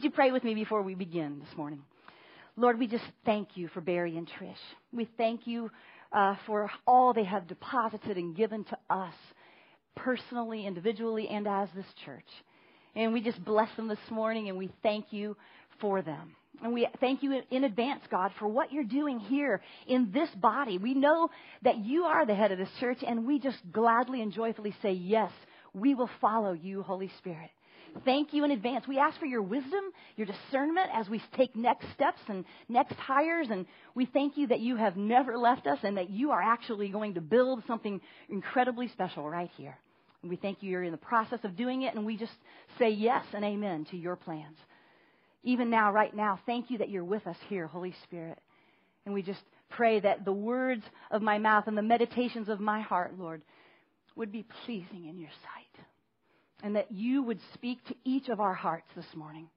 Would you pray with me before we begin this morning? Lord, we just thank you for Barry and Trish. We thank you uh, for all they have deposited and given to us personally, individually, and as this church. And we just bless them this morning and we thank you for them. And we thank you in advance, God, for what you're doing here in this body. We know that you are the head of this church, and we just gladly and joyfully say, Yes, we will follow you, Holy Spirit. Thank you in advance. We ask for your wisdom, your discernment as we take next steps and next hires. And we thank you that you have never left us and that you are actually going to build something incredibly special right here. And we thank you you're in the process of doing it. And we just say yes and amen to your plans. Even now, right now, thank you that you're with us here, Holy Spirit. And we just pray that the words of my mouth and the meditations of my heart, Lord, would be pleasing in your sight and that you would speak to each of our hearts this morning.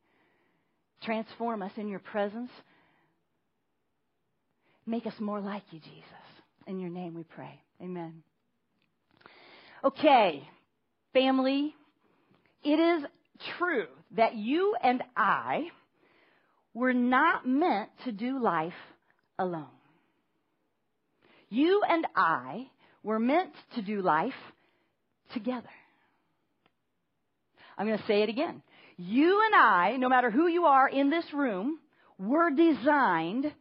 Transform us in your presence. Make us more like you, Jesus. In your name we pray. Amen. Okay, family, it is true that you and I were not meant to do life alone. You and I were meant to do life together. I'm going to say it again. You and I, no matter who you are in this room, were designed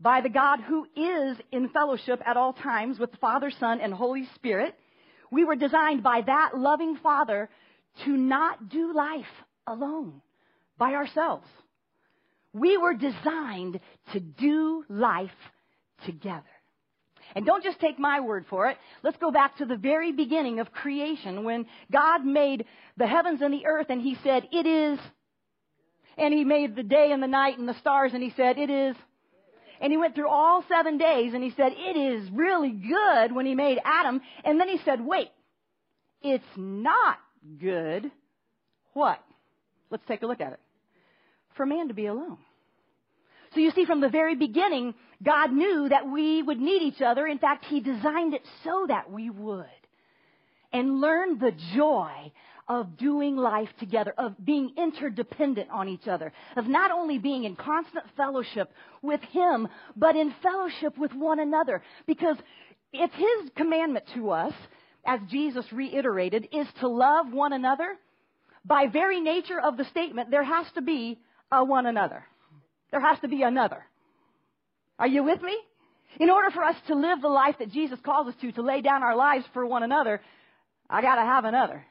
by the God who is in fellowship at all times with the Father, Son, and Holy Spirit. We were designed by that loving Father to not do life alone, by ourselves. We were designed to do life together. And don't just take my word for it. Let's go back to the very beginning of creation when God made the heavens and the earth and he said, it is. And he made the day and the night and the stars and he said, it is. And he went through all seven days and he said, it is really good when he made Adam. And then he said, wait, it's not good. What? Let's take a look at it. For man to be alone. So you see, from the very beginning, God knew that we would need each other. In fact, He designed it so that we would. And learn the joy of doing life together, of being interdependent on each other, of not only being in constant fellowship with Him, but in fellowship with one another. Because it's His commandment to us, as Jesus reiterated, is to love one another. By very nature of the statement, there has to be a one another. There has to be another. Are you with me? In order for us to live the life that Jesus calls us to, to lay down our lives for one another, I gotta have another.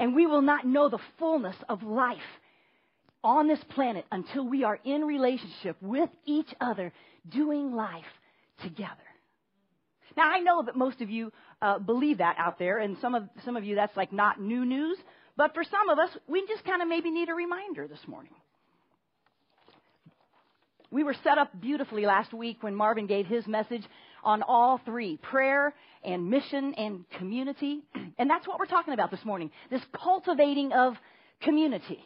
And we will not know the fullness of life on this planet until we are in relationship with each other, doing life together. Now I know that most of you uh, believe that out there, and some of some of you that's like not new news. But for some of us, we just kind of maybe need a reminder this morning. We were set up beautifully last week when Marvin gave his message on all three prayer and mission and community. And that's what we're talking about this morning this cultivating of community.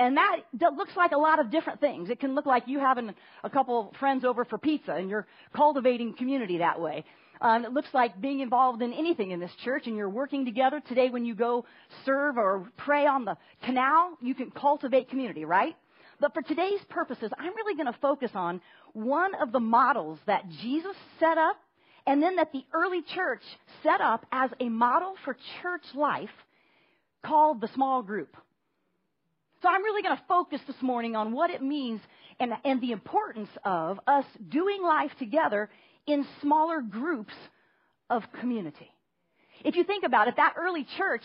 And that looks like a lot of different things. It can look like you having a couple friends over for pizza and you're cultivating community that way. Um, it looks like being involved in anything in this church and you're working together. Today, when you go serve or pray on the canal, you can cultivate community, right? But for today's purposes, I'm really going to focus on one of the models that Jesus set up and then that the early church set up as a model for church life called the small group. So I'm really going to focus this morning on what it means and, and the importance of us doing life together in smaller groups of community. If you think about it, that early church,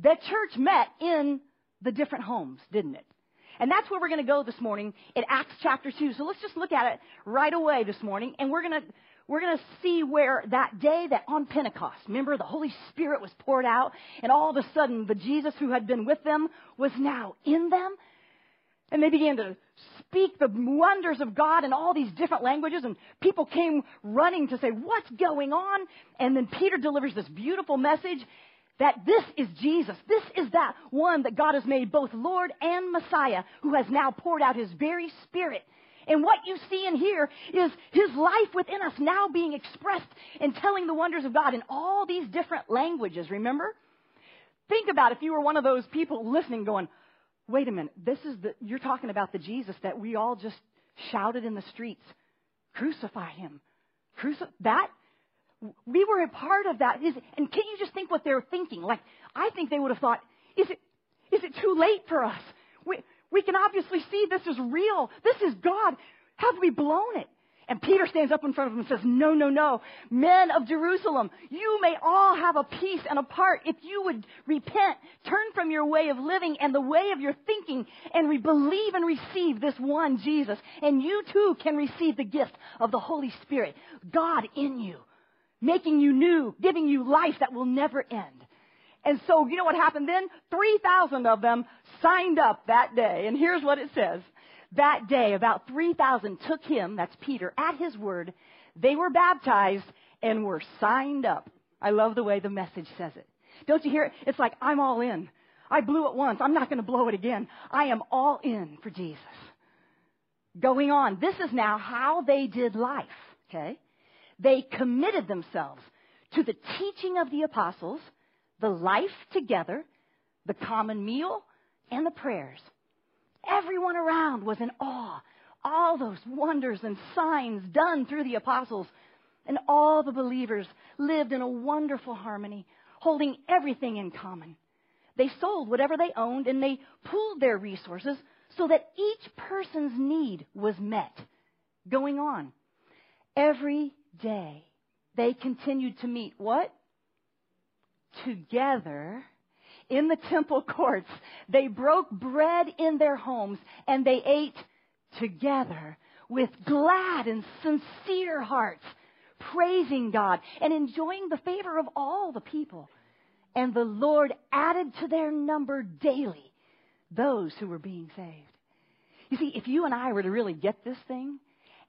the church met in the different homes, didn't it? And that's where we're going to go this morning in Acts chapter 2. So let's just look at it right away this morning. And we're going to, we're going to see where that day that on Pentecost, remember the Holy Spirit was poured out and all of a sudden the Jesus who had been with them was now in them. And they began to speak the wonders of God in all these different languages and people came running to say, what's going on? And then Peter delivers this beautiful message that this is Jesus. This is that one that God has made both Lord and Messiah who has now poured out his very spirit. And what you see and hear is his life within us now being expressed and telling the wonders of God in all these different languages, remember? Think about if you were one of those people listening going, wait a minute, this is the, you're talking about the Jesus that we all just shouted in the streets. Crucify him. Crucify, that, we were a part of that. Is, and can't you just think what they're thinking? Like, I think they would have thought, is it, is it too late for us? We, we can obviously see this is real. This is God. Have we blown it? And Peter stands up in front of them and says, No, no, no. Men of Jerusalem, you may all have a piece and a part if you would repent, turn from your way of living and the way of your thinking, and re- believe and receive this one Jesus. And you too can receive the gift of the Holy Spirit, God in you, making you new, giving you life that will never end. And so, you know what happened then? 3,000 of them signed up that day. And here's what it says. That day, about 3,000 took him, that's Peter, at his word. They were baptized and were signed up. I love the way the message says it. Don't you hear it? It's like, I'm all in. I blew it once. I'm not going to blow it again. I am all in for Jesus. Going on. This is now how they did life. Okay? They committed themselves to the teaching of the apostles, the life together, the common meal, and the prayers. Everyone around was in awe. All those wonders and signs done through the apostles. And all the believers lived in a wonderful harmony, holding everything in common. They sold whatever they owned and they pooled their resources so that each person's need was met. Going on. Every day they continued to meet what? Together in the temple courts. They broke bread in their homes and they ate together with glad and sincere hearts, praising God and enjoying the favor of all the people. And the Lord added to their number daily those who were being saved. You see, if you and I were to really get this thing,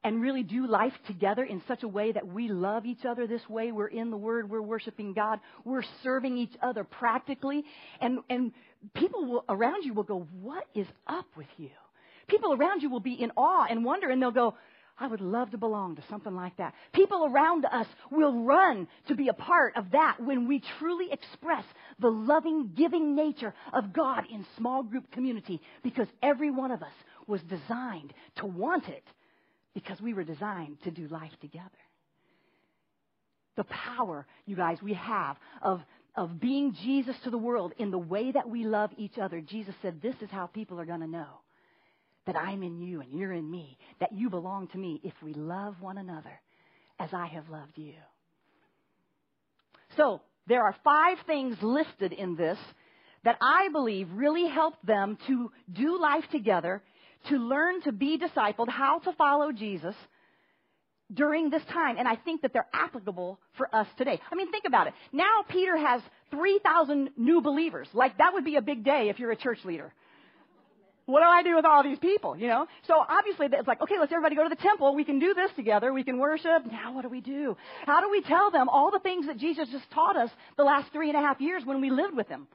and really do life together in such a way that we love each other this way. We're in the Word, we're worshiping God, we're serving each other practically, and, and people will, around you will go, What is up with you? People around you will be in awe and wonder, and they'll go, I would love to belong to something like that. People around us will run to be a part of that when we truly express the loving, giving nature of God in small group community because every one of us was designed to want it because we were designed to do life together. The power, you guys, we have of, of being Jesus to the world in the way that we love each other. Jesus said, This is how people are going to know that I'm in you and you're in me, that you belong to me if we love one another as I have loved you. So, there are five things listed in this that I believe really help them to do life together to learn to be discipled, how to follow Jesus during this time. And I think that they're applicable for us today. I mean, think about it. Now Peter has 3,000 new believers. Like, that would be a big day if you're a church leader. What do I do with all these people, you know? So obviously it's like, okay, let's everybody go to the temple. We can do this together. We can worship. Now what do we do? How do we tell them all the things that Jesus just taught us the last three and a half years when we lived with him?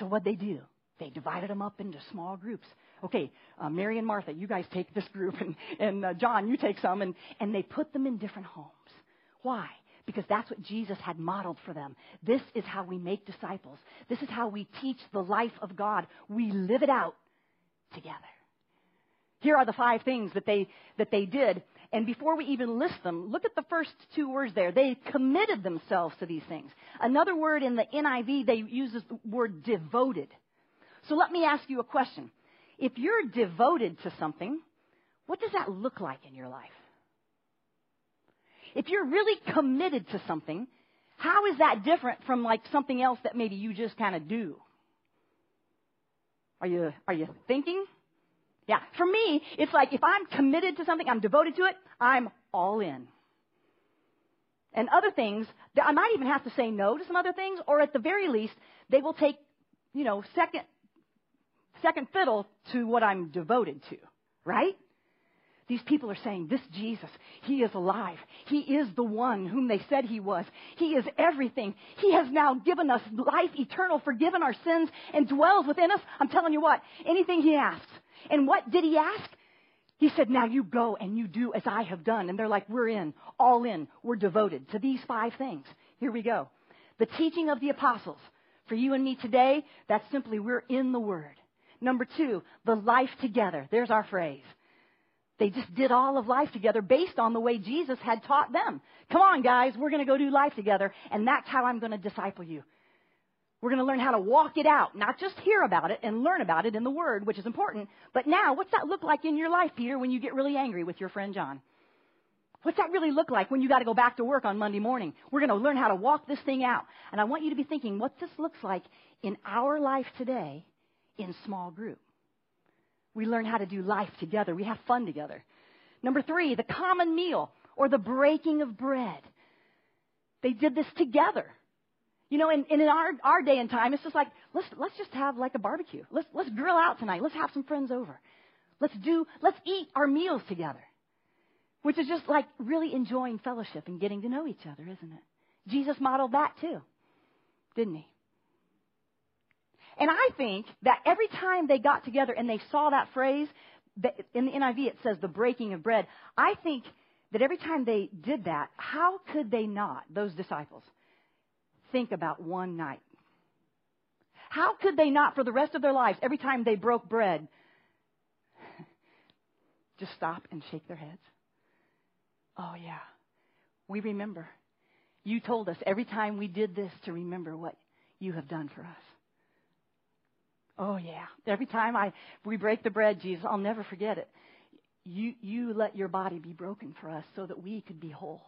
So what they do? They divided them up into small groups okay, uh, Mary and Martha, you guys take this group, and, and uh, John, you take some, and, and they put them in different homes. Why? Because that's what Jesus had modeled for them. This is how we make disciples. This is how we teach the life of God. We live it out together. Here are the five things that they, that they did. And before we even list them, look at the first two words there. They committed themselves to these things. Another word in the NIV, they use the word devoted. So let me ask you a question if you're devoted to something, what does that look like in your life? If you're really committed to something, how is that different from like something else that maybe you just kind of do? Are you are you thinking? Yeah, for me, it's like if I'm committed to something, I'm devoted to it, I'm all in. And other things, I might even have to say no to some other things, or at the very least, they will take, you know, second second fiddle to what I'm devoted to, right? These people are saying, This Jesus, He is alive. He is the one whom they said He was. He is everything. He has now given us life eternal, forgiven our sins, and dwells within us. I'm telling you what, anything He asks. And what did He ask? He said, Now you go and you do as I have done. And they're like, We're in, all in. We're devoted to these five things. Here we go. The teaching of the apostles. For you and me today, that's simply we're in the Word. Number two, the life together. There's our phrase. They just did all of life together based on the way Jesus had taught them. Come on, guys, we're going to go do life together, and that's how I'm going to disciple you. We're going to learn how to walk it out, not just hear about it and learn about it in the Word, which is important, but now, what's that look like in your life, Peter, when you get really angry with your friend John? What's that really look like when you got to go back to work on Monday morning? We're going to learn how to walk this thing out. And I want you to be thinking what this looks like in our life today in small group. We learn how to do life together. We have fun together. Number three, the common meal or the breaking of bread. They did this together. You know, and, in our, our day and time, it's just like, let's, let's just have like a barbecue. Let's, let's grill out tonight. Let's have some friends over. Let's do, let's eat our meals together. Which is just like really enjoying fellowship and getting to know each other, isn't it? Jesus modeled that too, didn't he? And I think that every time they got together and they saw that phrase, in the NIV it says the breaking of bread. I think that every time they did that, how could they not, those disciples, think about one night? How could they not, for the rest of their lives, every time they broke bread, just stop and shake their heads? Oh, yeah. We remember. You told us every time we did this to remember what you have done for us. Oh yeah. Every time I we break the bread, Jesus, I'll never forget it. You you let your body be broken for us so that we could be whole.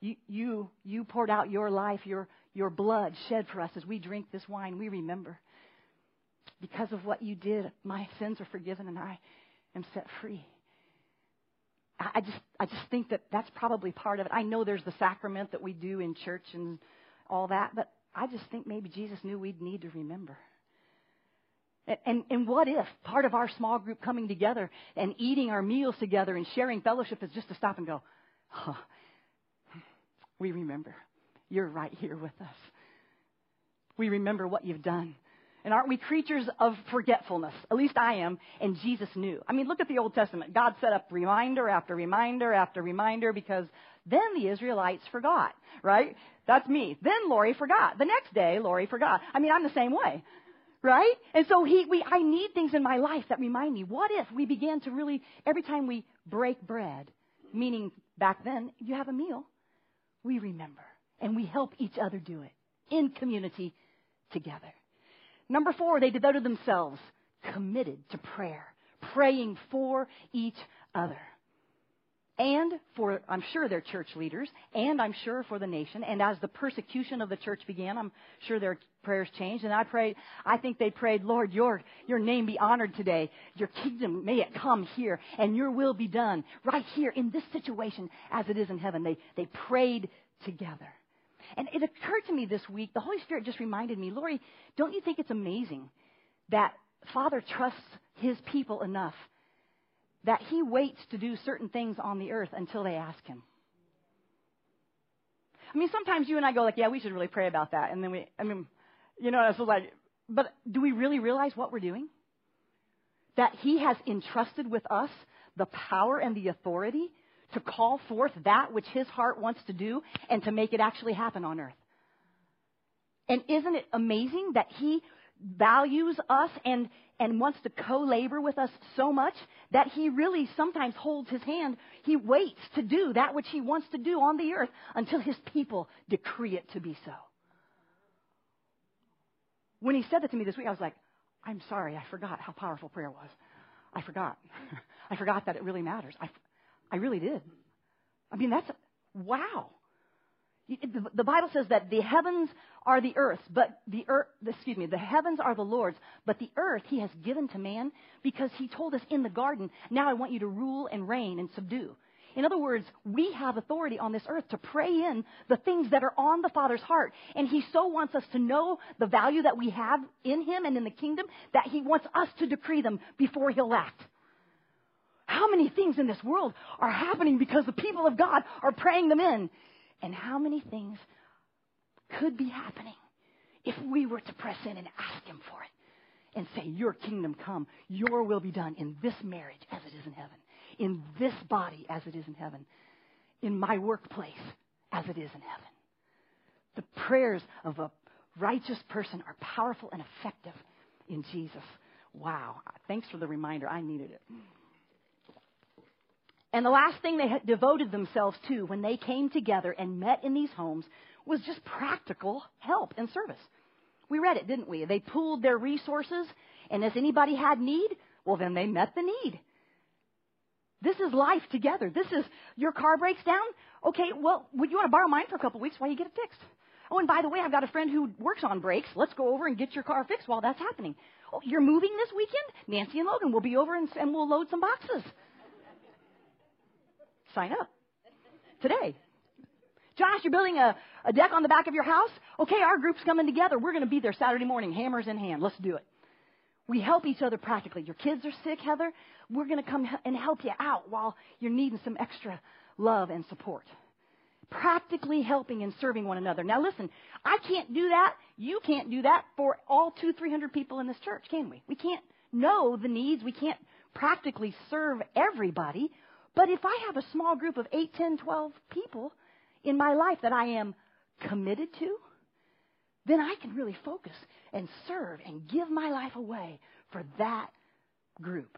You you you poured out your life, your your blood shed for us as we drink this wine. We remember. Because of what you did, my sins are forgiven and I am set free. I just I just think that that's probably part of it. I know there's the sacrament that we do in church and all that, but I just think maybe Jesus knew we'd need to remember. And, and what if part of our small group coming together and eating our meals together and sharing fellowship is just to stop and go, we remember. You're right here with us. We remember what you've done. And aren't we creatures of forgetfulness? At least I am, and Jesus knew. I mean, look at the Old Testament. God set up reminder after reminder after reminder because then the Israelites forgot, right? That's me. Then Lori forgot. The next day, Lori forgot. I mean, I'm the same way. Right? And so he, we, I need things in my life that remind me. What if we began to really, every time we break bread, meaning back then, you have a meal, we remember and we help each other do it in community together. Number four, they devoted themselves, committed to prayer, praying for each other and for, I'm sure, their church leaders, and I'm sure for the nation. And as the persecution of the church began, I'm sure their prayers changed. And I prayed, I think they prayed, Lord, your, your name be honored today. Your kingdom, may it come here, and your will be done right here in this situation as it is in heaven. They, they prayed together. And it occurred to me this week, the Holy Spirit just reminded me, Lori, don't you think it's amazing that Father trusts his people enough that he waits to do certain things on the earth until they ask him. I mean, sometimes you and I go like, yeah, we should really pray about that. And then we, I mean, you know, it's like, but do we really realize what we're doing? That he has entrusted with us the power and the authority to call forth that which his heart wants to do and to make it actually happen on earth. And isn't it amazing that he values us and and wants to co-labor with us so much that he really sometimes holds his hand. He waits to do that which he wants to do on the earth until his people decree it to be so. When he said that to me this week, I was like, I'm sorry, I forgot how powerful prayer was. I forgot. I forgot that it really matters. I, I really did. I mean, that's, wow. The Bible says that the heavens are the earth, but the earth, excuse me, the heavens are the Lord's, but the earth he has given to man because he told us in the garden, now I want you to rule and reign and subdue. In other words, we have authority on this earth to pray in the things that are on the Father's heart. And He so wants us to know the value that we have in Him and in the kingdom that He wants us to decree them before He'll act. How many things in this world are happening because the people of God are praying them in? And how many things could be happening if we were to press in and ask Him for it and say, Your kingdom come, your will be done in this marriage as it is in heaven, in this body as it is in heaven, in my workplace as it is in heaven. The prayers of a righteous person are powerful and effective in Jesus. Wow. Thanks for the reminder. I needed it. And the last thing they devoted themselves to when they came together and met in these homes was just practical help and service. We read it, didn't we? They pooled their resources, and as anybody had need, well, then they met the need. This is life together. This is your car breaks down. Okay, well, would you want to borrow mine for a couple of weeks while you get it fixed? Oh, and by the way, I've got a friend who works on brakes. Let's go over and get your car fixed while that's happening. Oh, you're moving this weekend? Nancy and Logan will be over and, and we'll load some boxes. Sign up today. Josh, you're building a, a deck on the back of your house? Okay, our group's coming together. We're going to be there Saturday morning, hammers in hand. Let's do it. We help each other practically. Your kids are sick, Heather. We're going to come and help you out while you're needing some extra love and support. Practically helping and serving one another. Now listen, I can't do that. You can't do that for all two, three hundred people in this church, can we? We can't know the needs. We can't practically serve everybody. But if I have a small group of 8, 10, 12 people in my life that I am committed to, then I can really focus and serve and give my life away for that group.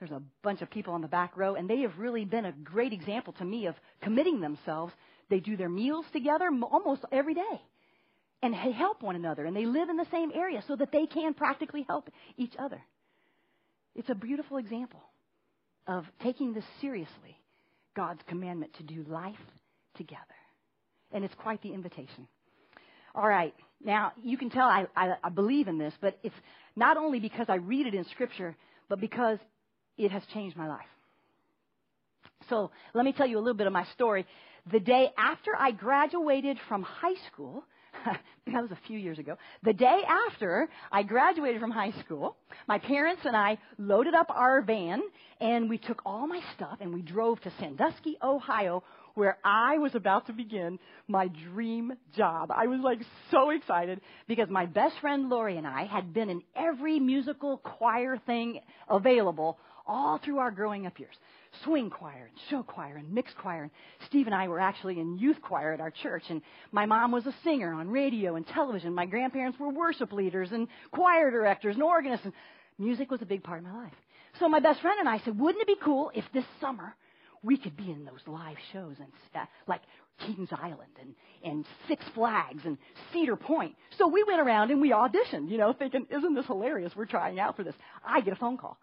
There's a bunch of people on the back row, and they have really been a great example to me of committing themselves. They do their meals together almost every day and help one another, and they live in the same area so that they can practically help each other. It's a beautiful example of taking this seriously God's commandment to do life together. And it's quite the invitation. All right. Now, you can tell I, I, I believe in this, but it's not only because I read it in Scripture, but because it has changed my life. So, let me tell you a little bit of my story. The day after I graduated from high school, that was a few years ago. The day after I graduated from high school, my parents and I loaded up our van and we took all my stuff and we drove to Sandusky, Ohio, where I was about to begin my dream job. I was like so excited because my best friend Lori and I had been in every musical choir thing available all through our growing up years. Swing choir and show choir and mixed choir. And Steve and I were actually in youth choir at our church. And my mom was a singer on radio and television. My grandparents were worship leaders and choir directors and organists. And music was a big part of my life. So my best friend and I said, wouldn't it be cool if this summer we could be in those live shows and uh, like Kings Island and, and Six Flags and Cedar Point. So we went around and we auditioned, you know, thinking, isn't this hilarious? We're trying out for this. I get a phone call.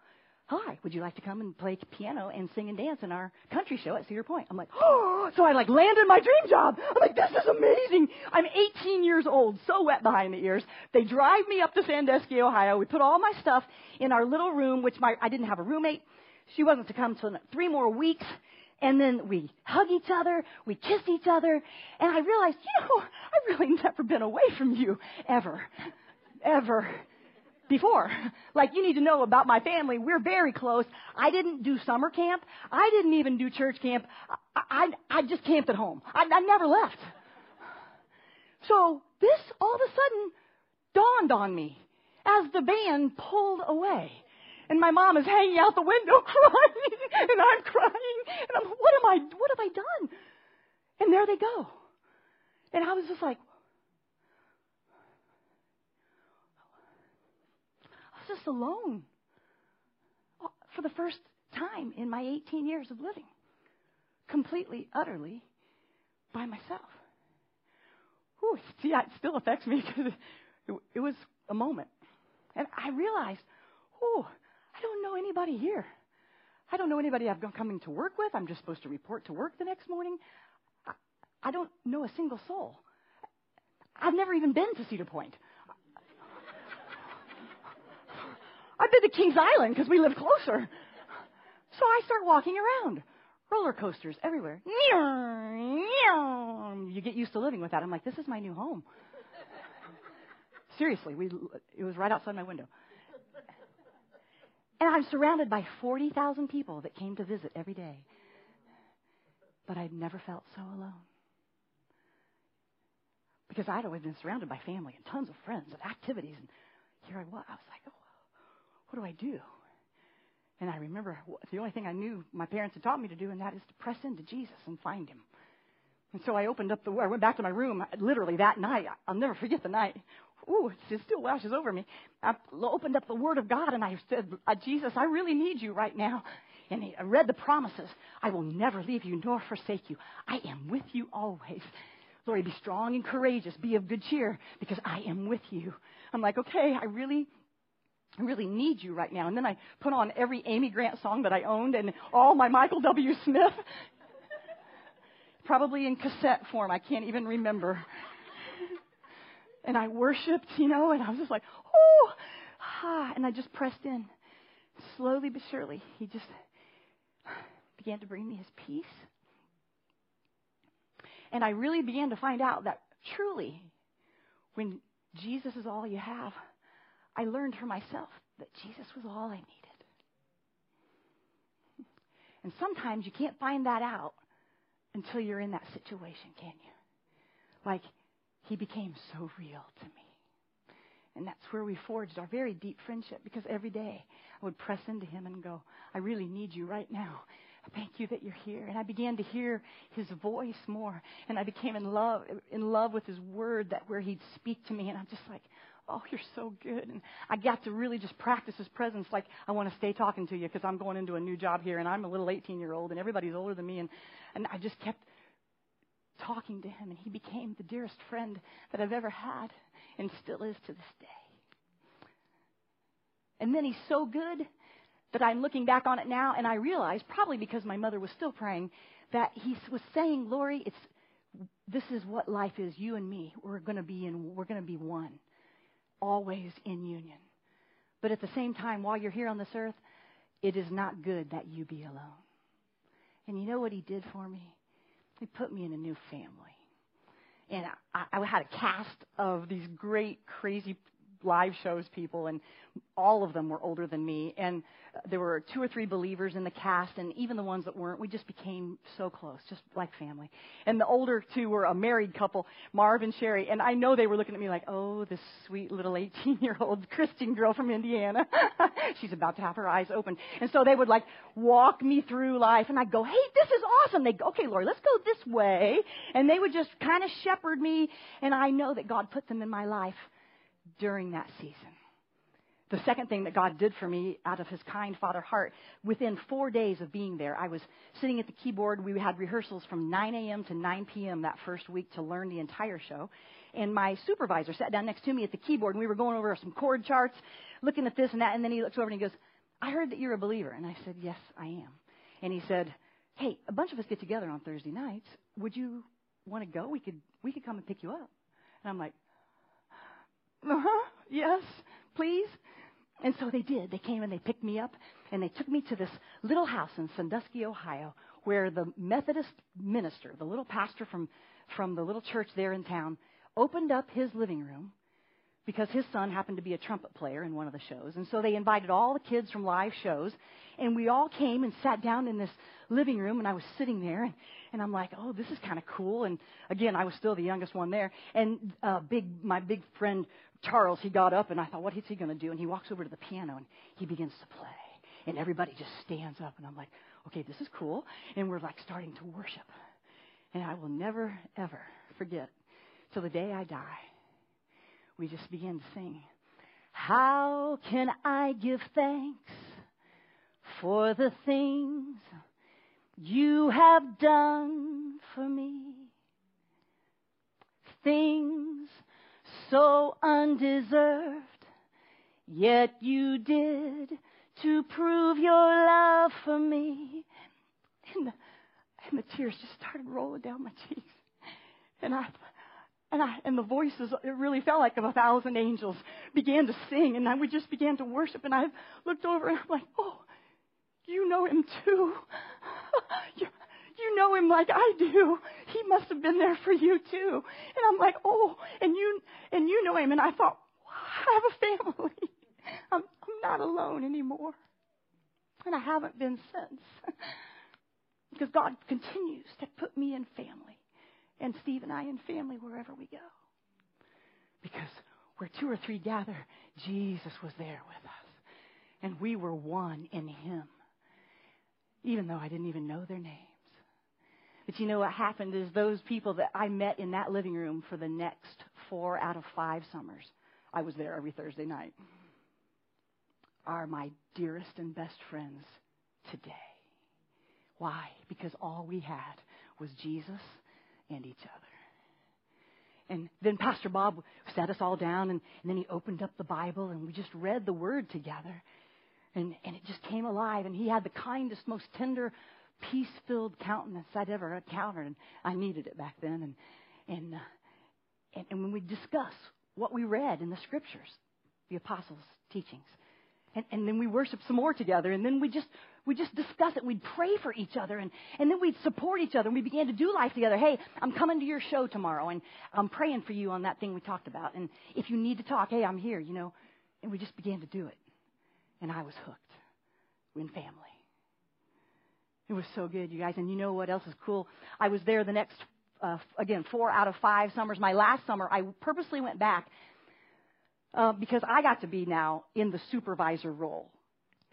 Hi, would you like to come and play piano and sing and dance in our country show at Cedar Point? I'm like, oh, so I like landed my dream job. I'm like, this is amazing. I'm 18 years old, so wet behind the ears. They drive me up to Sandusky, Ohio. We put all my stuff in our little room, which my, I didn't have a roommate. She wasn't to come till three more weeks. And then we hug each other, we kiss each other, and I realized, you know, I've really never been away from you ever. Ever before. Like, you need to know about my family. We're very close. I didn't do summer camp. I didn't even do church camp. I, I, I just camped at home. I, I never left. So this all of a sudden dawned on me as the band pulled away. And my mom is hanging out the window crying, and I'm crying, and I'm, what am I, what have I done? And there they go. And I was just like, Was just alone uh, for the first time in my 18 years of living, completely, utterly by myself. Whew, see, it still affects me because it, it was a moment. And I realized, oh, I don't know anybody here. I don't know anybody I've coming to work with. I'm just supposed to report to work the next morning. I, I don't know a single soul. I've never even been to Cedar Point. I've been to Kings Island because we live closer. So I start walking around. Roller coasters everywhere. You get used to living with that. I'm like, this is my new home. Seriously, we, it was right outside my window. And I'm surrounded by 40,000 people that came to visit every day. But I'd never felt so alone. Because I'd always been surrounded by family and tons of friends and activities. And here I was. I was like, oh, what do I do? And I remember the only thing I knew my parents had taught me to do, and that is to press into Jesus and find him. And so I opened up the, I went back to my room literally that night. I'll never forget the night. ooh, it still washes over me. I opened up the Word of God and I said, uh, Jesus, I really need you right now. And I read the promises. I will never leave you nor forsake you. I am with you always. Lord, be strong and courageous. Be of good cheer because I am with you. I'm like, okay, I really, I really need you right now. And then I put on every Amy Grant song that I owned and all my Michael W. Smith. Probably in cassette form. I can't even remember. and I worshiped, you know, and I was just like, oh, ah, and I just pressed in. Slowly but surely, he just began to bring me his peace. And I really began to find out that truly, when Jesus is all you have, I learned for myself that Jesus was all I needed. And sometimes you can't find that out until you're in that situation, can you? Like, he became so real to me. And that's where we forged our very deep friendship because every day I would press into him and go, I really need you right now. Thank you that you're here. And I began to hear his voice more. And I became in love, in love with his word that where he'd speak to me. And I'm just like, oh, you're so good. And I got to really just practice his presence like I want to stay talking to you because I'm going into a new job here and I'm a little 18 year old and everybody's older than me. And, and I just kept talking to him and he became the dearest friend that I've ever had and still is to this day. And then he's so good that I'm looking back on it now and I realize, probably because my mother was still praying, that he was saying, Lori, it's, this is what life is, you and me. We're going to be in, we're going to be one, always in union. But at the same time, while you're here on this earth, it is not good that you be alone. And you know what he did for me? He put me in a new family. And I, I had a cast of these great, crazy live shows people, and all of them were older than me. And there were two or three believers in the cast, and even the ones that weren't, we just became so close, just like family. And the older two were a married couple, Marv and Sherry. And I know they were looking at me like, oh, this sweet little 18 year old Christian girl from Indiana. She's about to have her eyes open. And so they would like walk me through life, and I'd go, hey, this is awesome. They'd go, okay, Lori, let's go this way. And they would just kind of shepherd me, and I know that God put them in my life during that season. The second thing that God did for me out of his kind father heart, within four days of being there, I was sitting at the keyboard. We had rehearsals from 9 a.m. to 9 p.m. that first week to learn the entire show. And my supervisor sat down next to me at the keyboard, and we were going over some chord charts, looking at this and that. And then he looks over and he goes, I heard that you're a believer. And I said, Yes, I am. And he said, Hey, a bunch of us get together on Thursday nights. Would you want to go? We could, we could come and pick you up. And I'm like, uh huh, yes, please. And so they did. They came and they picked me up and they took me to this little house in Sandusky, Ohio, where the Methodist minister, the little pastor from, from the little church there in town, opened up his living room because his son happened to be a trumpet player in one of the shows. And so they invited all the kids from live shows. And we all came and sat down in this living room. And I was sitting there. And, and I'm like, oh, this is kind of cool. And again, I was still the youngest one there. And uh, big, my big friend Charles, he got up. And I thought, what is he going to do? And he walks over to the piano and he begins to play. And everybody just stands up. And I'm like, okay, this is cool. And we're like starting to worship. And I will never, ever forget till the day I die we just began to sing. How can I give thanks for the things you have done for me? Things so undeserved, yet you did to prove your love for me. And the, and the tears just started rolling down my cheeks. And I and, I, and the voices, it really felt like of a thousand angels, began to sing, and I, we just began to worship. And I looked over and I'm like, oh, you know him too. Him like I do. He must have been there for you too. And I'm like, oh, and you, and you know him. And I thought, I have a family. I'm, I'm not alone anymore. And I haven't been since. because God continues to put me in family and Steve and I and family wherever we go. Because where two or three gather, Jesus was there with us. And we were one in Him. Even though I didn't even know their names. But you know what happened is those people that I met in that living room for the next four out of five summers I was there every Thursday night, are my dearest and best friends today. Why? Because all we had was Jesus and each other. And then Pastor Bob sat us all down, and, and then he opened up the Bible, and we just read the Word together. And, and it just came alive, and he had the kindest, most tender, peace filled countenance I'd ever encountered. And I needed it back then. And, and, uh, and, and when we discuss what we read in the Scriptures, the apostles' teachings, and, and then we worship some more together, and then we just we just discuss it. We'd pray for each other, and, and then we'd support each other, and we began to do life together. Hey, I'm coming to your show tomorrow, and I'm praying for you on that thing we talked about. And if you need to talk, hey, I'm here, you know. And we just began to do it. And I was hooked. In family. It was so good, you guys. And you know what else is cool? I was there the next, uh, again, four out of five summers. My last summer, I purposely went back uh, because I got to be now in the supervisor role.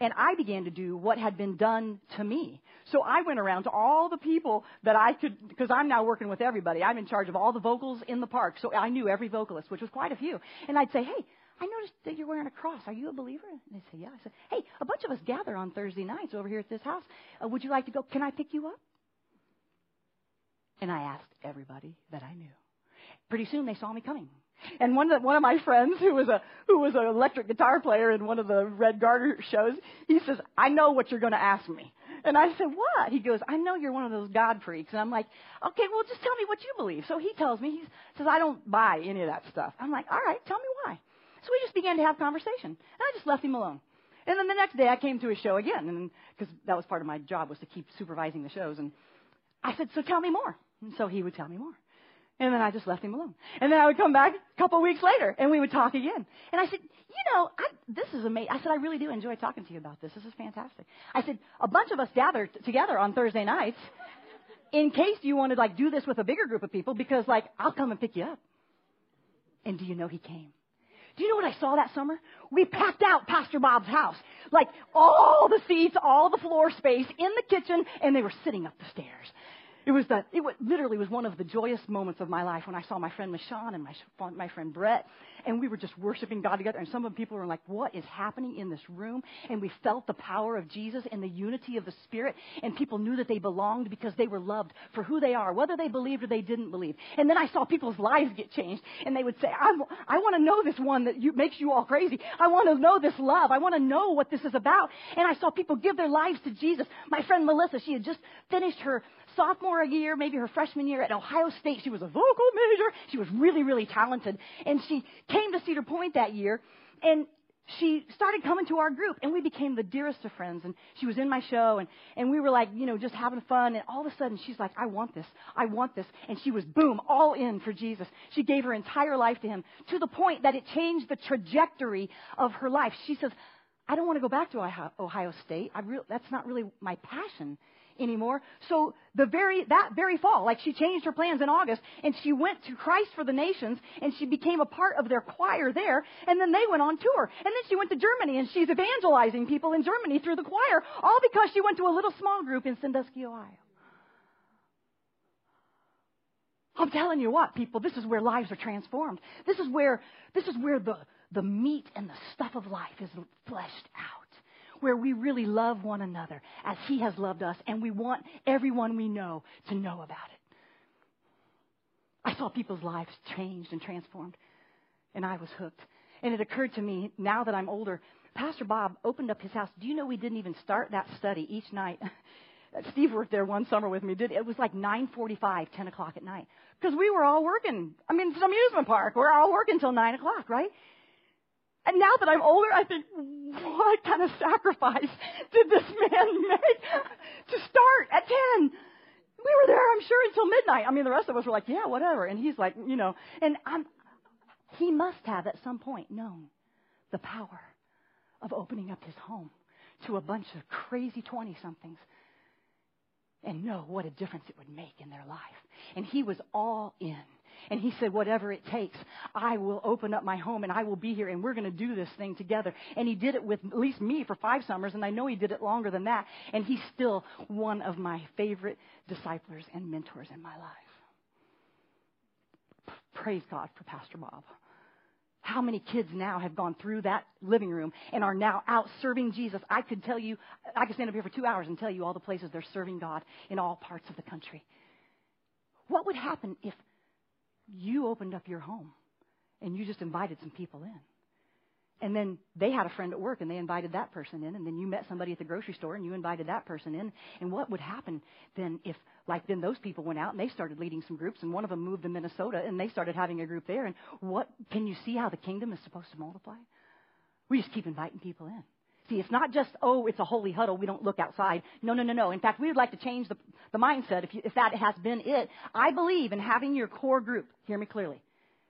And I began to do what had been done to me. So I went around to all the people that I could, because I'm now working with everybody. I'm in charge of all the vocals in the park. So I knew every vocalist, which was quite a few. And I'd say, hey, I noticed that you're wearing a cross. Are you a believer? And they say, yeah. I said, hey, a bunch of us gather on Thursday nights over here at this house. Uh, would you like to go? Can I pick you up? And I asked everybody that I knew. Pretty soon they saw me coming. And one of the, one of my friends who was a who was an electric guitar player in one of the Red Garter shows, he says, "I know what you're going to ask me." And I said, "What?" He goes, "I know you're one of those God freaks." And I'm like, "Okay, well, just tell me what you believe." So he tells me, he says, "I don't buy any of that stuff." I'm like, "All right, tell me why." So we just began to have conversation, and I just left him alone. And then the next day, I came to his show again, and because that was part of my job was to keep supervising the shows. And I said, "So tell me more." And so he would tell me more. And then I just left him alone. And then I would come back a couple of weeks later and we would talk again. And I said, you know, I, this is amazing. I said, I really do enjoy talking to you about this. This is fantastic. I said, a bunch of us gather t- together on Thursday nights in case you want to like do this with a bigger group of people because like I'll come and pick you up. And do you know he came? Do you know what I saw that summer? We packed out Pastor Bob's house. Like all the seats, all the floor space in the kitchen, and they were sitting up the stairs. It was the, it was, literally was one of the joyous moments of my life when I saw my friend Michonne and my, my friend Brett, and we were just worshiping God together. And some of the people were like, "What is happening in this room?" And we felt the power of Jesus and the unity of the Spirit, and people knew that they belonged because they were loved for who they are, whether they believed or they didn't believe. And then I saw people's lives get changed, and they would say, "I, I want to know this one that you, makes you all crazy. I want to know this love. I want to know what this is about." And I saw people give their lives to Jesus. My friend Melissa, she had just finished her sophomore year, maybe her freshman year at Ohio State. She was a vocal major. She was really, really talented. And she came to Cedar Point that year, and she started coming to our group, and we became the dearest of friends. And she was in my show, and, and we were like, you know, just having fun. And all of a sudden, she's like, I want this. I want this. And she was, boom, all in for Jesus. She gave her entire life to him to the point that it changed the trajectory of her life. She says, I don't want to go back to Ohio State. I re- that's not really my passion anymore. So the very, that very fall, like she changed her plans in August and she went to Christ for the Nations and she became a part of their choir there and then they went on tour. And then she went to Germany and she's evangelizing people in Germany through the choir all because she went to a little small group in Sandusky, Ohio. I'm telling you what, people, this is where lives are transformed. This is where, this is where the, the meat and the stuff of life is fleshed out where we really love one another as He has loved us, and we want everyone we know to know about it. I saw people's lives changed and transformed, and I was hooked. And it occurred to me, now that I'm older, Pastor Bob opened up his house. Do you know we didn't even start that study each night? Steve worked there one summer with me. Did it was like 9:45, 10 o'clock at night, because we were all working. I mean, it's an amusement park. We're all working till nine o'clock, right? And now that I'm older, I think, what kind of sacrifice did this man make to start at 10? We were there, I'm sure, until midnight. I mean, the rest of us were like, yeah, whatever. And he's like, you know, and I'm, he must have at some point known the power of opening up his home to a bunch of crazy 20 somethings and know what a difference it would make in their life. And he was all in. And he said, whatever it takes, I will open up my home and I will be here and we're going to do this thing together. And he did it with at least me for five summers and I know he did it longer than that. And he's still one of my favorite disciples and mentors in my life. Praise God for Pastor Bob. how many kids now have gone through that living room and are now out serving Jesus? I could tell you, I could stand up here for two hours and tell you all the places they're serving God in all parts of the country. What would happen if you opened up your home and you just invited some people in? And then they had a friend at work and they invited that person in. And then you met somebody at the grocery store and you invited that person in. And what would happen then if, like, then those people went out and they started leading some groups and one of them moved to Minnesota and they started having a group there. And what, can you see how the kingdom is supposed to multiply? We just keep inviting people in. See, it's not just, oh, it's a holy huddle. We don't look outside. No, no, no, no. In fact, we would like to change the, the mindset if, you, if that has been it. I believe in having your core group. Hear me clearly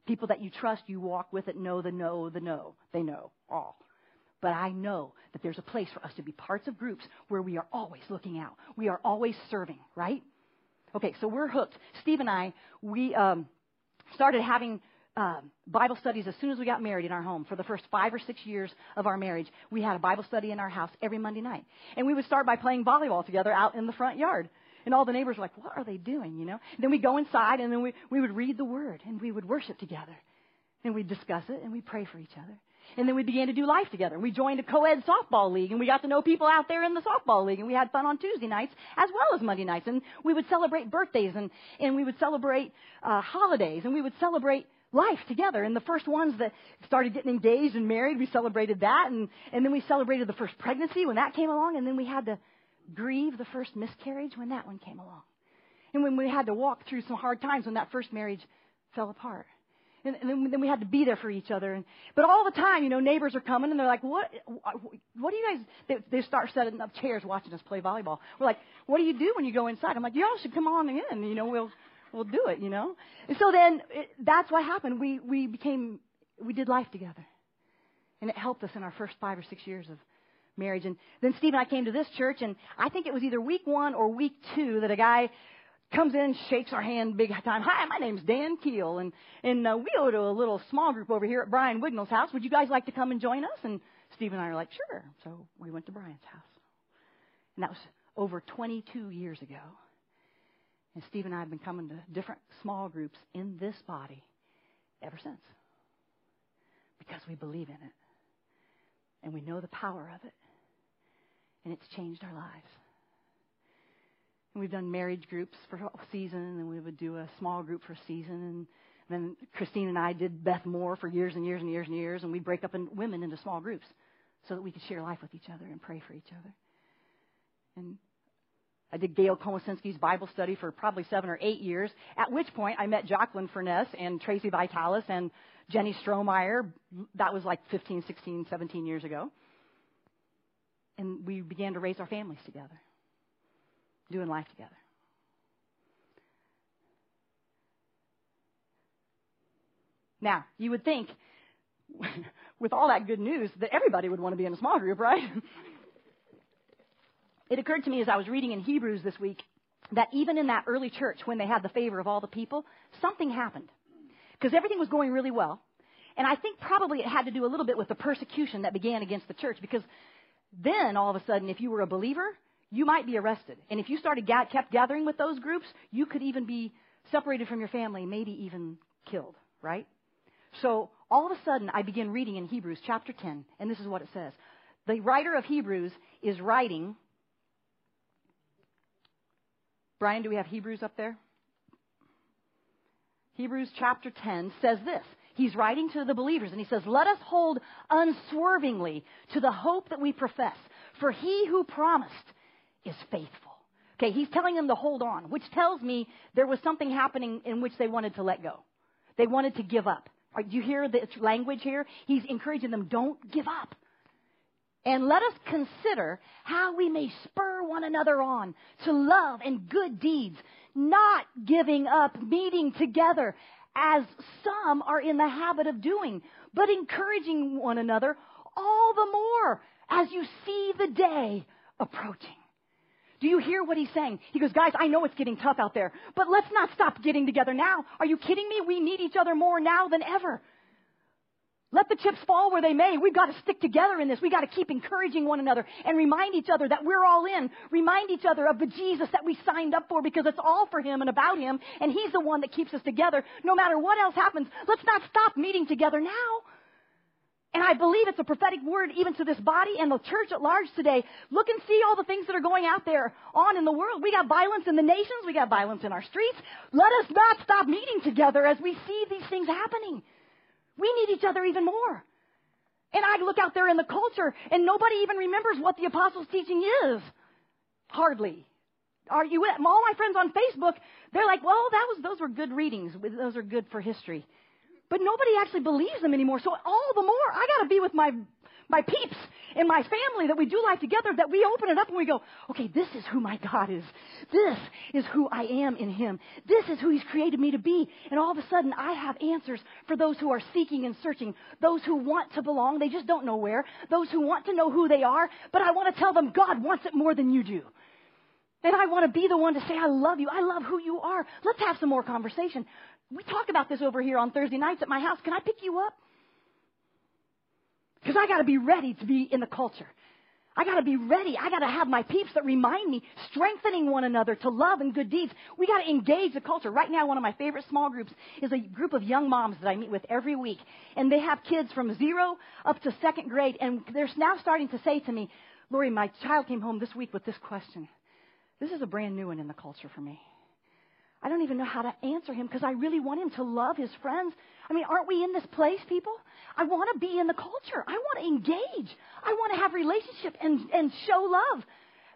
People that you trust, you walk with it, know the know, the know. They know all. But I know that there's a place for us to be parts of groups where we are always looking out. We are always serving, right? Okay, so we're hooked. Steve and I, we um, started having uh, Bible studies as soon as we got married in our home. For the first five or six years of our marriage, we had a Bible study in our house every Monday night. And we would start by playing volleyball together out in the front yard. And all the neighbors were like, what are they doing, you know? And then we'd go inside and then we, we would read the word and we would worship together. And we'd discuss it and we'd pray for each other. And then we began to do life together. We joined a co-ed softball league and we got to know people out there in the softball league and we had fun on Tuesday nights as well as Monday nights. And we would celebrate birthdays and, and we would celebrate uh, holidays and we would celebrate life together. And the first ones that started getting engaged and married, we celebrated that. And, and then we celebrated the first pregnancy when that came along. And then we had to grieve the first miscarriage when that one came along. And when we had to walk through some hard times when that first marriage fell apart. And, and then, then, we had to be there for each other. And, but all the time, you know, neighbors are coming and they're like, what, what do you guys, they, they start setting up chairs watching us play volleyball. We're like, what do you do when you go inside? I'm like, y'all should come on in, you know, we'll, we'll do it, you know. And so then it, that's what happened. We, we became, we did life together. And it helped us in our first five or six years of marriage. And then Steve and I came to this church, and I think it was either week one or week two that a guy comes in, shakes our hand big time. Hi, my name's Dan Keel, and and uh, we go to a little small group over here at Brian Wignall's house. Would you guys like to come and join us? And Steve and I are like, sure. So we went to Brian's house, and that was over 22 years ago. And Steve and I have been coming to different small groups in this body ever since because we believe in it and we know the power of it and it's changed our lives. And we've done marriage groups for a season, and we would do a small group for a season, and then Christine and I did Beth Moore for years and years and years and years, and we break up in, women into small groups so that we could share life with each other and pray for each other. And I did Gail Komosinski's Bible study for probably seven or eight years, at which point I met Jacqueline Furness and Tracy Vitalis and Jenny Strohmeyer. That was like 15, 16, 17 years ago and we began to raise our families together, doing life together. Now, you would think, with all that good news, that everybody would want to be in a small group, right? it occurred to me as I was reading in Hebrews this week that even in that early church, when they had the favor of all the people, something happened. Because everything was going really well. And I think probably it had to do a little bit with the persecution that began against the church because then all of a sudden, if you were a believer, you might be arrested. And if you started ga- kept gathering with those groups, you could even be separated from your family, maybe even killed, right? So all of a sudden, I begin reading in Hebrews chapter 10, and this is what it says. The writer of Hebrews is writing. Brian, do we have Hebrews up there? Hebrews chapter 10 says this He's writing to the believers and he says, Let us hold unswervingly to the hope that we profess, for he who promised is faithful. Okay, he's telling them to hold on, which tells me there was something happening in which they wanted to let go. They wanted to give up. Do you hear the language here? He's encouraging them, don't give up. And let us consider how we may spur one another on to love and good deeds, not giving up meeting together as some are in the habit of doing, but encouraging one another all the more as you see the day approaching. Do you hear what he's saying? He goes, guys, I know it's getting tough out there, but let's not stop getting together now. Are you kidding me? We need each other more now than ever. Let the chips fall where they may. We've got to stick together in this. We've got to keep encouraging one another and remind each other that we're all in. Remind each other of the Jesus that we signed up for because it's all for Him and about Him, and He's the one that keeps us together no matter what else happens. Let's not stop meeting together now. And I believe it's a prophetic word even to this body and the church at large today. Look and see all the things that are going out there on in the world. We got violence in the nations. We got violence in our streets. Let us not stop meeting together as we see these things happening. We need each other even more. And I look out there in the culture and nobody even remembers what the apostles' teaching is. Hardly. Are you all my friends on Facebook? They're like, well, that was those were good readings. Those are good for history. But nobody actually believes them anymore. So all the more, I got to be with my my peeps in my family that we do life together, that we open it up and we go, okay, this is who my God is. This is who I am in Him. This is who He's created me to be. And all of a sudden, I have answers for those who are seeking and searching, those who want to belong, they just don't know where, those who want to know who they are, but I want to tell them God wants it more than you do. And I want to be the one to say, I love you. I love who you are. Let's have some more conversation. We talk about this over here on Thursday nights at my house. Can I pick you up? Because I got to be ready to be in the culture. I got to be ready. I got to have my peeps that remind me, strengthening one another to love and good deeds. We got to engage the culture. Right now, one of my favorite small groups is a group of young moms that I meet with every week. And they have kids from zero up to second grade. And they're now starting to say to me, Lori, my child came home this week with this question. This is a brand new one in the culture for me. I don't even know how to answer him because I really want him to love his friends. I mean, aren't we in this place, people? I want to be in the culture. I want to engage. I want to have relationship and, and show love.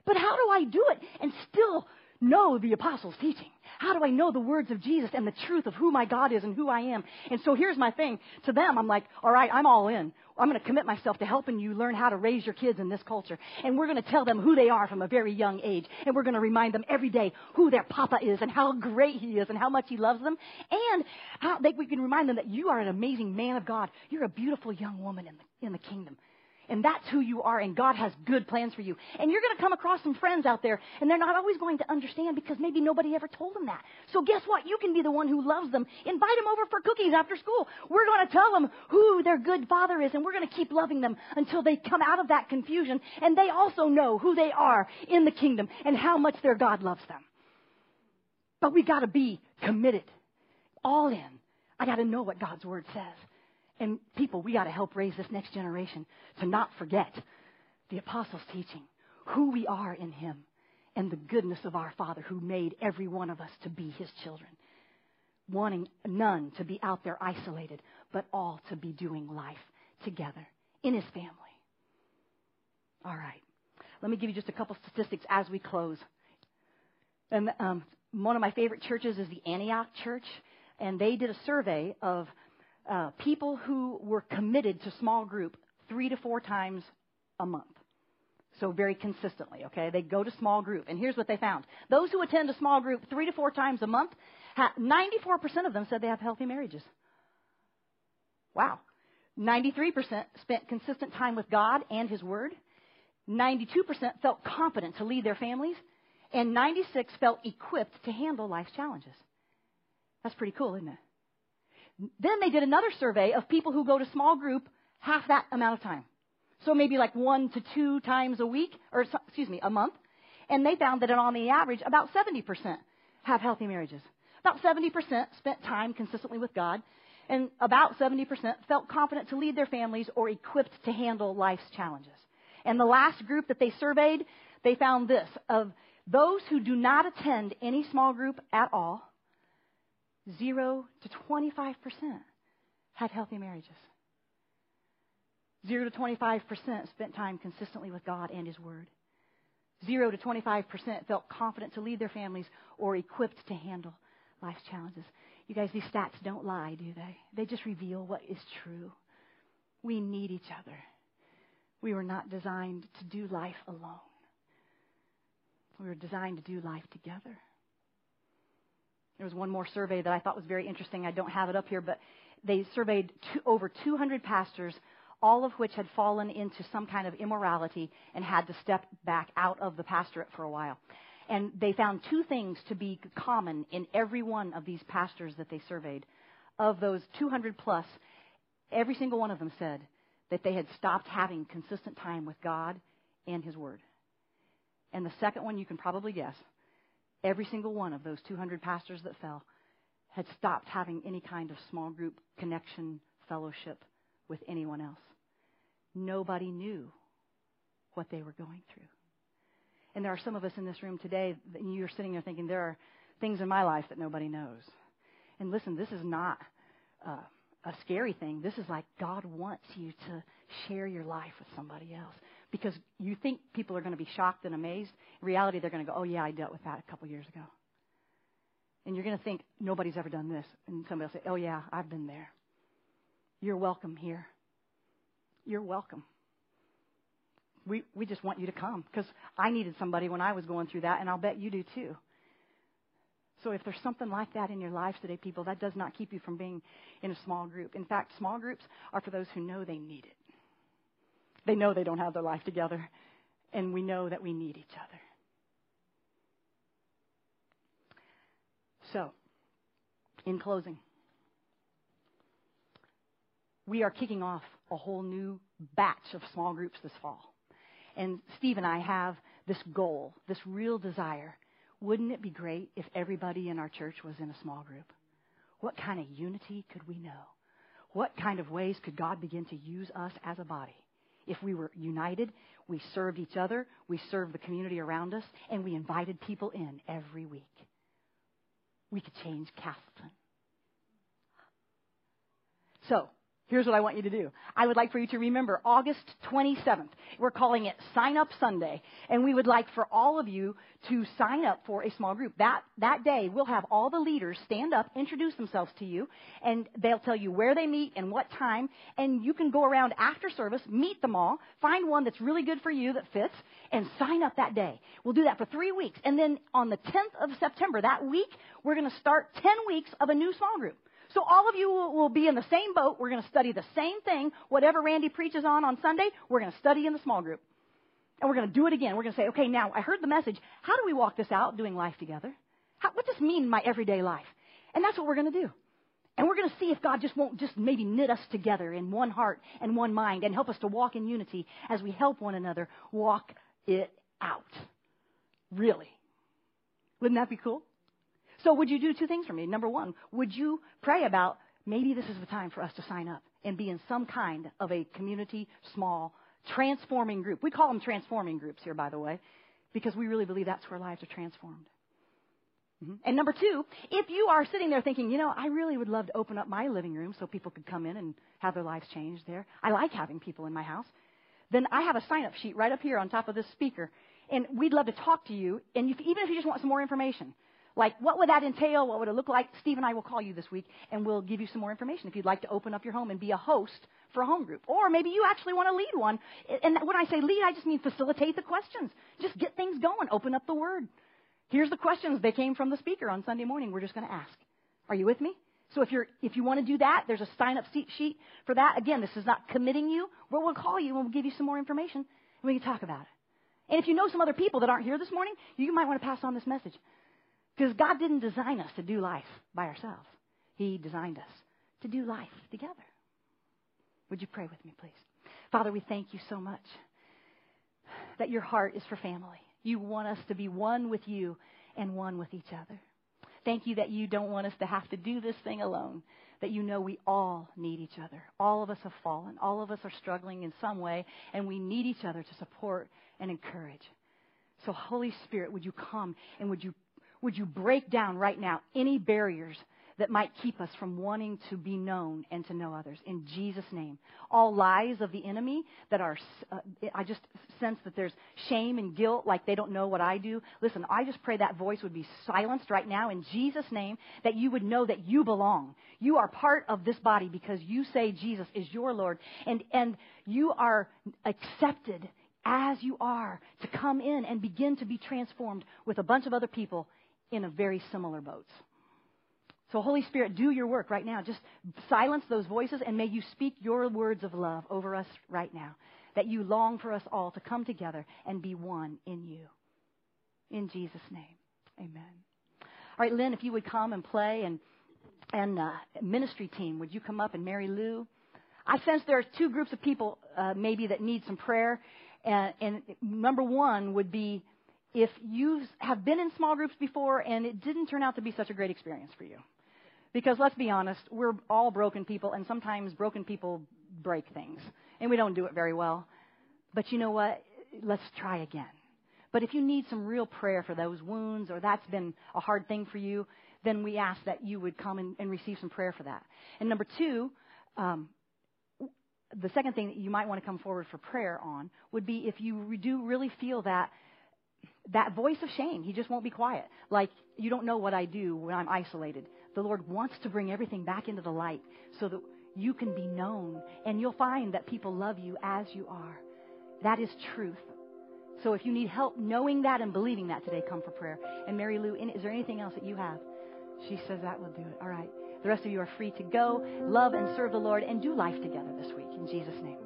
But how do I do it and still know the apostles' teaching? How do I know the words of Jesus and the truth of who my God is and who I am? And so here's my thing. To them, I'm like, all right, I'm all in. I'm going to commit myself to helping you learn how to raise your kids in this culture. And we're going to tell them who they are from a very young age. And we're going to remind them every day who their papa is and how great he is and how much he loves them. And how they, we can remind them that you are an amazing man of God. You're a beautiful young woman in the, in the kingdom. And that's who you are, and God has good plans for you. And you're going to come across some friends out there, and they're not always going to understand because maybe nobody ever told them that. So guess what? You can be the one who loves them. Invite them over for cookies after school. We're going to tell them who their good father is, and we're going to keep loving them until they come out of that confusion, and they also know who they are in the kingdom and how much their God loves them. But we got to be committed, all in. I got to know what God's word says. And people, we got to help raise this next generation to not forget the apostles' teaching, who we are in Him, and the goodness of our Father who made every one of us to be His children. Wanting none to be out there isolated, but all to be doing life together in His family. All right. Let me give you just a couple statistics as we close. And um, one of my favorite churches is the Antioch Church, and they did a survey of uh, people who were committed to small group three to four times a month. So very consistently, okay? They go to small group. And here's what they found. Those who attend a small group three to four times a month, 94% of them said they have healthy marriages. Wow. 93% spent consistent time with God and His Word. 92% felt competent to lead their families. And 96 felt equipped to handle life's challenges. That's pretty cool, isn't it? Then they did another survey of people who go to small group half that amount of time. So maybe like one to two times a week, or excuse me, a month. And they found that on the average, about 70% have healthy marriages. About 70% spent time consistently with God, and about 70% felt confident to lead their families or equipped to handle life's challenges. And the last group that they surveyed, they found this of those who do not attend any small group at all, 0 to 25% had healthy marriages. 0 to 25% spent time consistently with God and His Word. 0 to 25% felt confident to lead their families or equipped to handle life's challenges. You guys, these stats don't lie, do they? They just reveal what is true. We need each other. We were not designed to do life alone. We were designed to do life together. There was one more survey that I thought was very interesting. I don't have it up here, but they surveyed two, over 200 pastors, all of which had fallen into some kind of immorality and had to step back out of the pastorate for a while. And they found two things to be common in every one of these pastors that they surveyed. Of those 200 plus, every single one of them said that they had stopped having consistent time with God and His Word. And the second one you can probably guess every single one of those 200 pastors that fell had stopped having any kind of small group connection, fellowship with anyone else. nobody knew what they were going through. And there are some of us in this room today, and you're sitting there thinking, there are things in my life that nobody knows. And listen, this is not uh, a scary thing. This is like God wants you to share your life with somebody else. Because you think people are going to be shocked and amazed. In reality, they're going to go, oh, yeah, I dealt with that a couple years ago. And you're going to think, nobody's ever done this. And somebody will say, oh, yeah, I've been there. You're welcome here. You're welcome. We, we just want you to come because I needed somebody when I was going through that, and I'll bet you do too. So if there's something like that in your life today, people, that does not keep you from being in a small group. In fact, small groups are for those who know they need it. They know they don't have their life together, and we know that we need each other. So, in closing, we are kicking off a whole new batch of small groups this fall. And Steve and I have this goal, this real desire. Wouldn't it be great if everybody in our church was in a small group? What kind of unity could we know? What kind of ways could God begin to use us as a body? If we were united, we served each other, we served the community around us, and we invited people in every week. We could change Castleton. So, Here's what I want you to do. I would like for you to remember August 27th. We're calling it Sign Up Sunday. And we would like for all of you to sign up for a small group. That, that day, we'll have all the leaders stand up, introduce themselves to you, and they'll tell you where they meet and what time. And you can go around after service, meet them all, find one that's really good for you that fits, and sign up that day. We'll do that for three weeks. And then on the 10th of September, that week, we're going to start 10 weeks of a new small group. So all of you will, be in the same boat. We're going to study the same thing. Whatever Randy preaches on on Sunday, we're going to study in the small group. And we're going to do it again. We're going to say, okay, now I heard the message. How do we walk this out doing life together? How, what does this mean in my everyday life? And that's what we're going to do. And we're going to see if God just won't just maybe knit us together in one heart and one mind and help us to walk in unity as we help one another walk it out. Really. Wouldn't that be cool? So would you do two things for me? Number one, would you pray about maybe this is the time for us to sign up and be in some kind of a community, small, transforming group? We call them transforming groups here, by the way, because we really believe that's where lives are transformed. Mm-hmm. And number two, if you are sitting there thinking, you know, I really would love to open up my living room so people could come in and have their lives changed there. I like having people in my house. Then I have a sign up sheet right up here on top of this speaker. And we'd love to talk to you. And if, even if you just want some more information, like, what would that entail? What would it look like? Steve and I will call you this week and we'll give you some more information if you'd like to open up your home and be a host for a home group. Or maybe you actually want to lead one. And when I say lead, I just mean facilitate the questions. Just get things going. Open up the word. Here's the questions. They came from the speaker on Sunday morning. We're just going to ask. Are you with me? So if you're, if you want to do that, there's a sign up sheet for that. Again, this is not committing you, but we'll call you and we'll give you some more information and we can talk about it. And if you know some other people that aren't here this morning, you might want to pass on this message. Because God didn't design us to do life by ourselves. He designed us to do life together. Would you pray with me, please? Father, we thank you so much that your heart is for family. You want us to be one with you and one with each other. Thank you that you don't want us to have to do this thing alone, that you know we all need each other. All of us have fallen. All of us are struggling in some way, and we need each other to support and encourage. So, Holy Spirit, would you come and would you would you break down right now any barriers that might keep us from wanting to be known and to know others? In Jesus' name. All lies of the enemy that are, uh, I just sense that there's shame and guilt, like they don't know what I do. Listen, I just pray that voice would be silenced right now in Jesus' name, that you would know that you belong. You are part of this body because you say Jesus is your Lord, and, and you are accepted as you are to come in and begin to be transformed with a bunch of other people in a very similar boats. So, Holy Spirit, do your work right now. Just silence those voices and may you speak your words of love over us right now. That you long for us all to come together and be one in you. In Jesus' name, amen. All right, Lynn, if you would come and play, and, and uh, ministry team, would you come up and Mary Lou? I sense there are two groups of people uh, maybe that need some prayer. And, and number one would be if you have been in small groups before and it didn't turn out to be such a great experience for you. Because let's be honest, we're all broken people, and sometimes broken people break things. and we don't do it very well. But you know what? Let's try again. But if you need some real prayer for those wounds or that's been a hard thing for you, then we ask that you would come and, and receive some prayer for that. And number two, um, the second thing that you might want to come forward for prayer on would be if you do really feel that that voice of shame, he just won't be quiet. Like you don't know what I do when I'm isolated. The Lord wants to bring everything back into the light so that you can be known and you'll find that people love you as you are. That is truth. So if you need help knowing that and believing that today, come for prayer. And Mary Lou, is there anything else that you have? She says that will do it. All right. The rest of you are free to go, love and serve the Lord, and do life together this week. In Jesus' name.